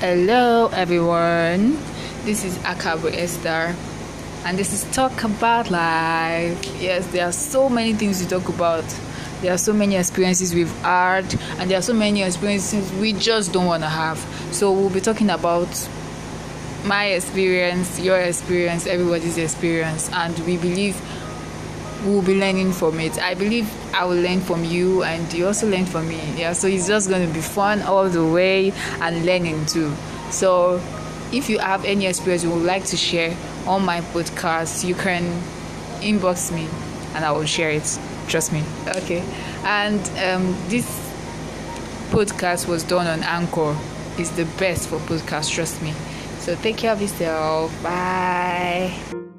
Hello, everyone. This is Akabo Esther, and this is Talk About Life. Yes, there are so many things to talk about. There are so many experiences we've had, and there are so many experiences we just don't want to have. So, we'll be talking about my experience, your experience, everybody's experience, and we believe we'll be learning from it. I believe I will learn from you and you also learn from me. Yeah, so it's just going to be fun all the way and learning too. So if you have any experience you would like to share on my podcast, you can inbox me and I will share it. Trust me. Okay. And um, this podcast was done on Anchor. It's the best for podcast, trust me. So take care of yourself. Bye.